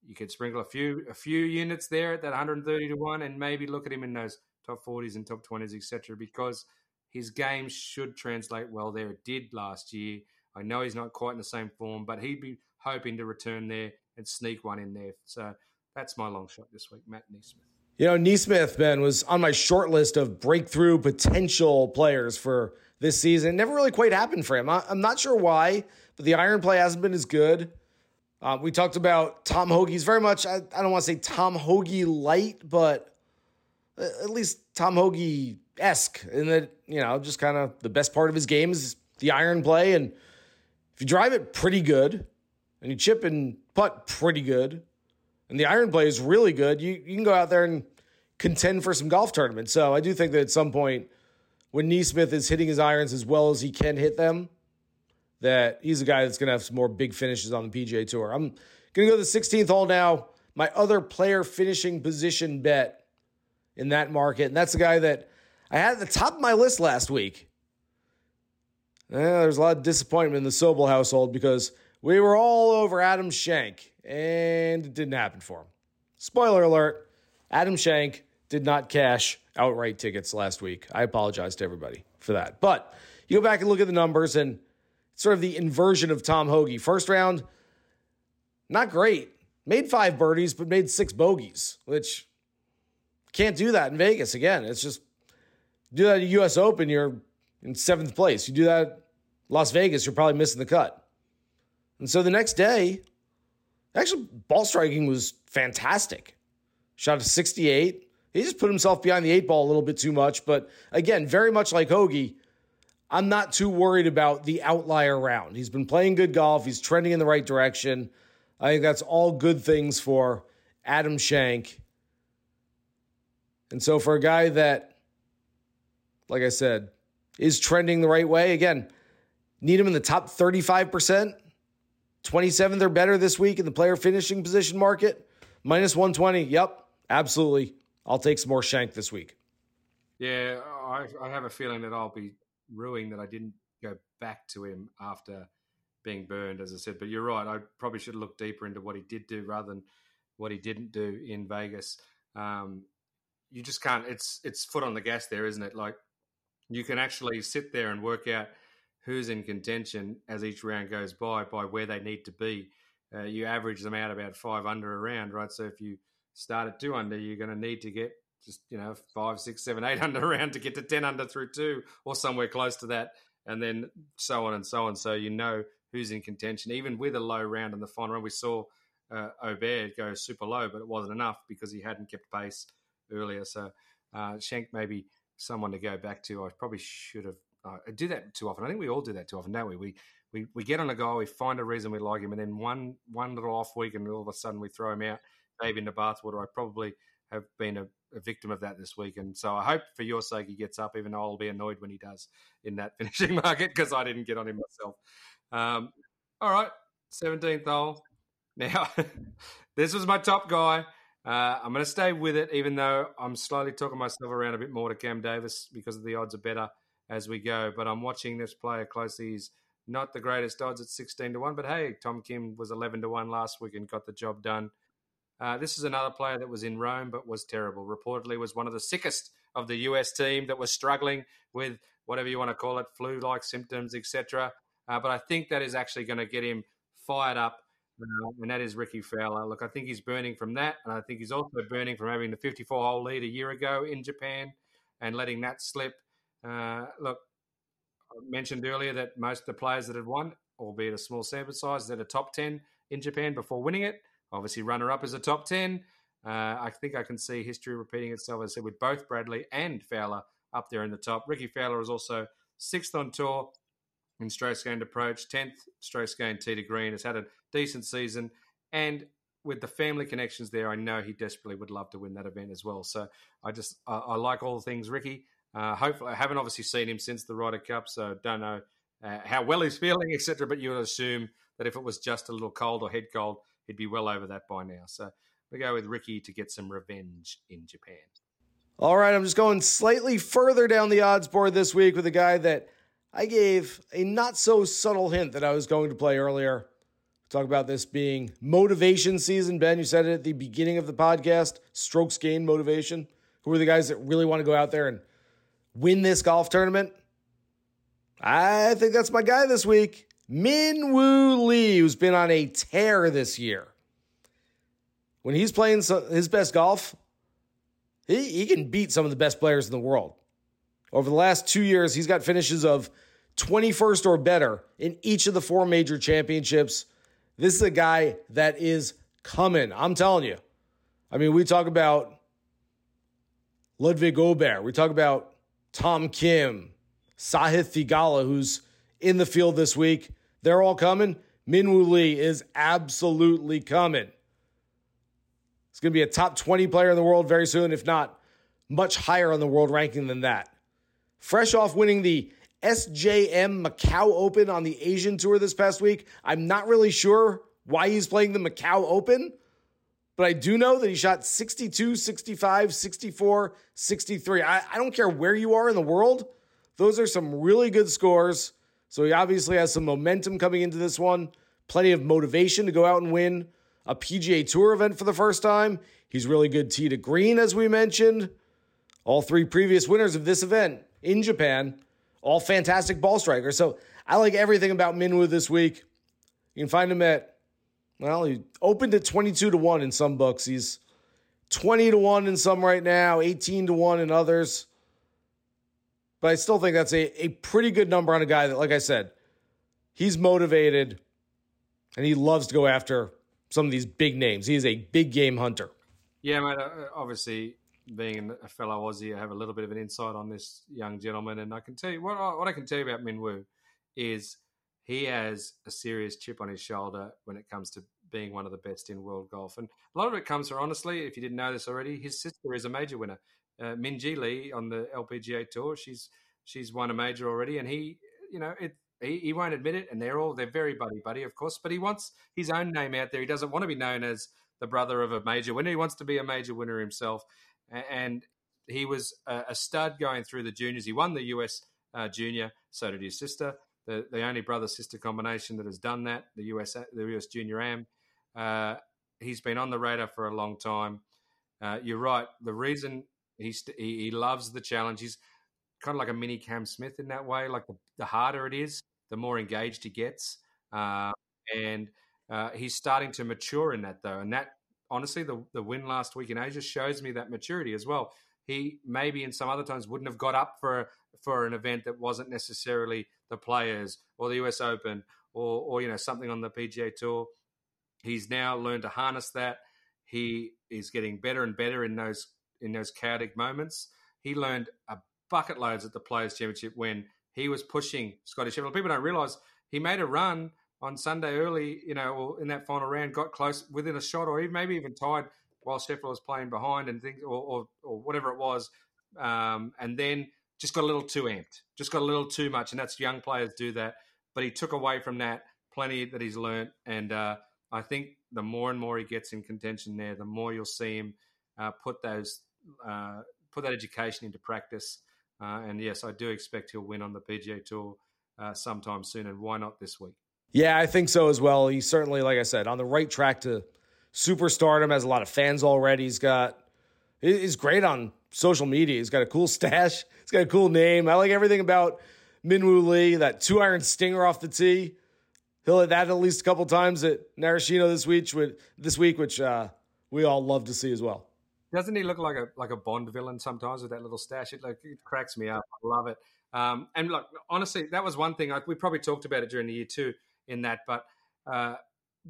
you could sprinkle a few a few units there at that 130 to one, and maybe look at him in those top 40s and top 20s, etc. Because his game should translate well there. It did last year. I know he's not quite in the same form, but he'd be hoping to return there and sneak one in there. So that's my long shot this week, Matt NeSmith. You know, NeSmith, Ben, was on my short list of breakthrough potential players for this season. It never really quite happened for him. I'm not sure why, but the iron play hasn't been as good. Uh, we talked about Tom Hoge. He's very much, I, I don't want to say Tom Hoge light, but at least Tom Hoge esque in that, you know, just kind of the best part of his game is the iron play. And if you drive it pretty good and you chip and putt pretty good, and the iron play is really good, you, you can go out there and contend for some golf tournaments. So I do think that at some point, when NeSmith is hitting his irons as well as he can hit them, that he's a guy that's going to have some more big finishes on the PGA Tour. I'm going to go to the 16th hole now. My other player finishing position bet in that market, and that's a guy that I had at the top of my list last week. Eh, there's a lot of disappointment in the Sobel household because we were all over Adam Schenk, and it didn't happen for him. Spoiler alert Adam Schenk did not cash outright tickets last week. I apologize to everybody for that. But you go back and look at the numbers, and it's sort of the inversion of Tom Hoge. First round, not great. Made five birdies, but made six bogeys, which can't do that in Vegas. Again, it's just do that at US Open, you're in seventh place. You do that Las Vegas, you're probably missing the cut. And so the next day, actually, ball striking was fantastic. Shot a 68. He just put himself behind the eight ball a little bit too much. But again, very much like Hoge, I'm not too worried about the outlier round. He's been playing good golf, he's trending in the right direction. I think that's all good things for Adam Schenk. And so for a guy that, like I said, is trending the right way, again, need him in the top 35%, 27th or better this week in the player finishing position market, minus 120. Yep, absolutely. I'll take some more Schenk this week. Yeah, I, I have a feeling that I'll be ruining that I didn't go back to him after being burned, as I said. But you're right. I probably should looked deeper into what he did do rather than what he didn't do in Vegas. Um, you just can't. It's it's foot on the gas there, isn't it? Like you can actually sit there and work out who's in contention as each round goes by by where they need to be. Uh, you average them out about five under a round, right? So if you start at two under, you're going to need to get just you know five, six, seven, eight under round to get to ten under through two or somewhere close to that, and then so on and so on. So you know who's in contention, even with a low round in the final round. We saw uh, go super low, but it wasn't enough because he hadn't kept pace earlier. So uh, Schenk maybe someone to go back to. I probably should have. Uh, I do that too often. I think we all do that too often, don't we? We we we get on a guy, we find a reason we like him, and then one one little off week, and all of a sudden we throw him out, maybe in the bathwater. I probably have been a, a, victim of that this week. And so I hope for your sake he gets up, even though I'll be annoyed when he does in that finishing market because I didn't get on him myself. Um, all right, 17th hole. Now, this was my top guy. Uh, I'm going to stay with it, even though I'm slowly talking myself around a bit more to Cam Davis because the odds are better as we go. But I'm watching this player closely. He's not the greatest odds at 16 to 1, but hey, Tom Kim was 11 to 1 last week and got the job done. Uh, this is another player that was in Rome but was terrible. Reportedly, was one of the sickest of the US team that was struggling with whatever you want to call it, flu-like symptoms, etc. Uh, but I think that is actually going to get him fired up, uh, and that is Rickie Fowler. Look, I think he's burning from that, and I think he's also burning from having the 54-hole lead a year ago in Japan and letting that slip. Uh, look, I mentioned earlier that most of the players that had won, albeit a small sample size, that are top 10 in Japan before winning it. Obviously, runner up is a top 10. Uh, I think I can see history repeating itself, as I said, with both Bradley and Fowler up there in the top. Rickie Fowler is also sixth on tour in strokes gained approach, 10th strokes gained tee to green, has had a decent season. And with the family connections there, I know he desperately would love to win that event as well. So I just, I, I like all things Rickie. Uh, hopefully, I haven't obviously seen him since the Ryder Cup, so don't know uh, how well he's feeling, etc. But you would assume that if it was just a little cold or head cold, he'd be well over that by now. So we go with Rickie to get some revenge in Japan. All right, I'm just going slightly further down the odds board this week with a guy that I gave a not so subtle hint that I was going to play earlier. Talk about this being motivation season. Ben, you said it at the beginning of the podcast strokes gain motivation. Who are the guys that really want to go out there and win this golf tournament? I think that's my guy this week. Min Woo Lee, who's been on a tear this year. When he's playing his best golf, he, he can beat some of the best players in the world. Over the last two years, he's got finishes of 21st or better in each of the four major championships. This is a guy that is coming. I'm telling you. I mean, we talk about Ludvig Åberg. We talk about Tom Kim, Sahith Theegala, who's in the field this week. They're all coming. Min Woo Lee is absolutely coming. He's going to be a top 20 player in the world very soon, if not much higher on the world ranking than that. Fresh off winning the SJM Macau Open on the Asian Tour this past week, I'm not really sure why he's playing the Macau Open, but I do know that he shot 62, 65, 64, 63. I, I don't care where you are in the world, those are some really good scores. So he obviously has some momentum coming into this one, plenty of motivation to go out and win a PGA Tour event for the first time. He's really good tee to green, as we mentioned. All three previous winners of this event in Japan, all fantastic ball strikers. So I like everything about Min Woo this week. You can find him at, well, he opened at 22 to 1 in some books. He's 20 to 1 in some right now, 18 to 1 in others. But I still think that's a, a pretty good number on a guy that, like I said, he's motivated and he loves to go after some of these big names. He is a big game hunter. Yeah, mate. Uh, obviously, being a fellow Aussie, I have a little bit of an insight on this young gentleman, and I can tell you what what I can tell you about Min Woo is he has a serious chip on his shoulder when it comes to being one of the best in world golf, and a lot of it comes from honestly, if you didn't know this already, his sister is a major winner uh, Minjee Lee on the LPGA tour. She's she's won a major already, and he, you know, it, he, he won't admit it, and they're all they're very buddy buddy, of course. But he wants his own name out there. He doesn't want to be known as the brother of a major winner. He wants to be a major winner himself, and he was a, a stud going through the juniors. He won the US uh, junior. So did his sister. The, the only brother sister combination that has done that. The US the US Junior Am. Uh, he's been on the radar for a long time. Uh, you're right. The reason He's, he, he loves the challenge. He's kind of like a mini Cam Smith in that way. Like the, the harder it is, the more engaged he gets. Uh, and uh, he's starting to mature in that, though. And that, honestly, the, the win last week in Asia shows me that maturity as well. He maybe in some other times wouldn't have got up for for an event that wasn't necessarily the Players or the US Open or or you know something on the PGA Tour. He's now learned to harness that. He is getting better and better in those in those chaotic moments. He learned a bucket loads at the Players Championship when he was pushing Scotty Scheffler. People don't realize he made a run on Sunday early, you know, or in that final round, got close within a shot, or even maybe even tied while Scheffler was playing behind and things, or, or, or whatever it was, um, and then just got a little too amped, just got a little too much, and that's young players do that. But he took away from that plenty that he's learned, and uh, I think the more and more he gets in contention there, the more you'll see him uh, put those uh, put that education into practice. Uh, and yes, I do expect he'll win on the PGA Tour uh, sometime soon. And why not this week? Yeah, I think so as well. He's certainly, like I said, on the right track to superstardom. Has a lot of fans already. He's got. He's great on social media. He's got a cool stash. He's got a cool name. I like everything about Min Woo Lee. That two iron stinger off the tee. He'll hit that at least a couple times at Narashino this week. with, This week, which uh, we all love to see as well. Doesn't he look like a like a Bond villain sometimes with that little stash? It like it cracks me up. I love it. Um, and look, honestly, that was one thing. I, we probably talked about it during the year too in that, but uh,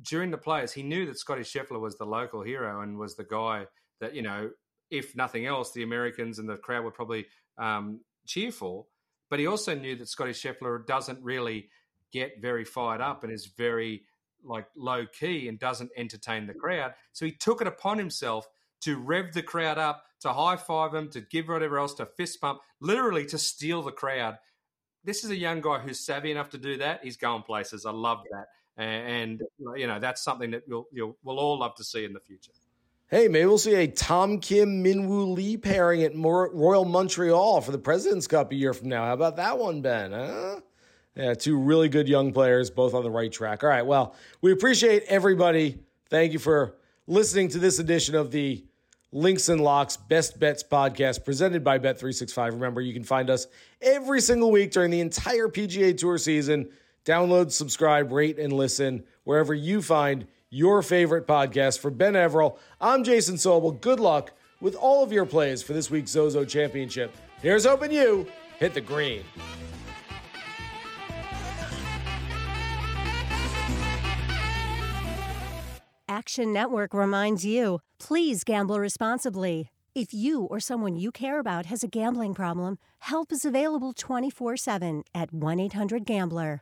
during the players, he knew that Scotty Scheffler was the local hero and was the guy that you know, if nothing else, the Americans and the crowd would probably um, cheer for. But he also knew that Scotty Scheffler doesn't really get very fired up and is very like low key and doesn't entertain the crowd. So he took it upon himself to rev the crowd up, to high five them, to give whatever else, to fist pump, literally to steal the crowd. This is a young guy who's savvy enough to do that. He's going places. I love that, and, you know that's something that you'll, you'll we'll all love to see in the future. Hey, maybe we'll see a Tom Kim Min Woo Lee pairing at Royal Montreal for the President's Cup a year from now. How about that one, Ben? Huh? Yeah, two really good young players, both on the right track. All right, well, we appreciate everybody. Thank you for listening to this edition of the Links and Locks Best Bets podcast presented by Bet365. Remember, you can find us every single week during the entire PGA Tour season. Download, subscribe, rate, and listen wherever you find your favorite podcast. For Ben Everill, I'm Jason Sobel. Good luck with all of your plays for this week's Zozo Championship. Here's hoping you hit the green. Action Network reminds you please gamble responsibly. If you or someone you care about has a gambling problem, help is available 24 7 at 1 800 Gambler.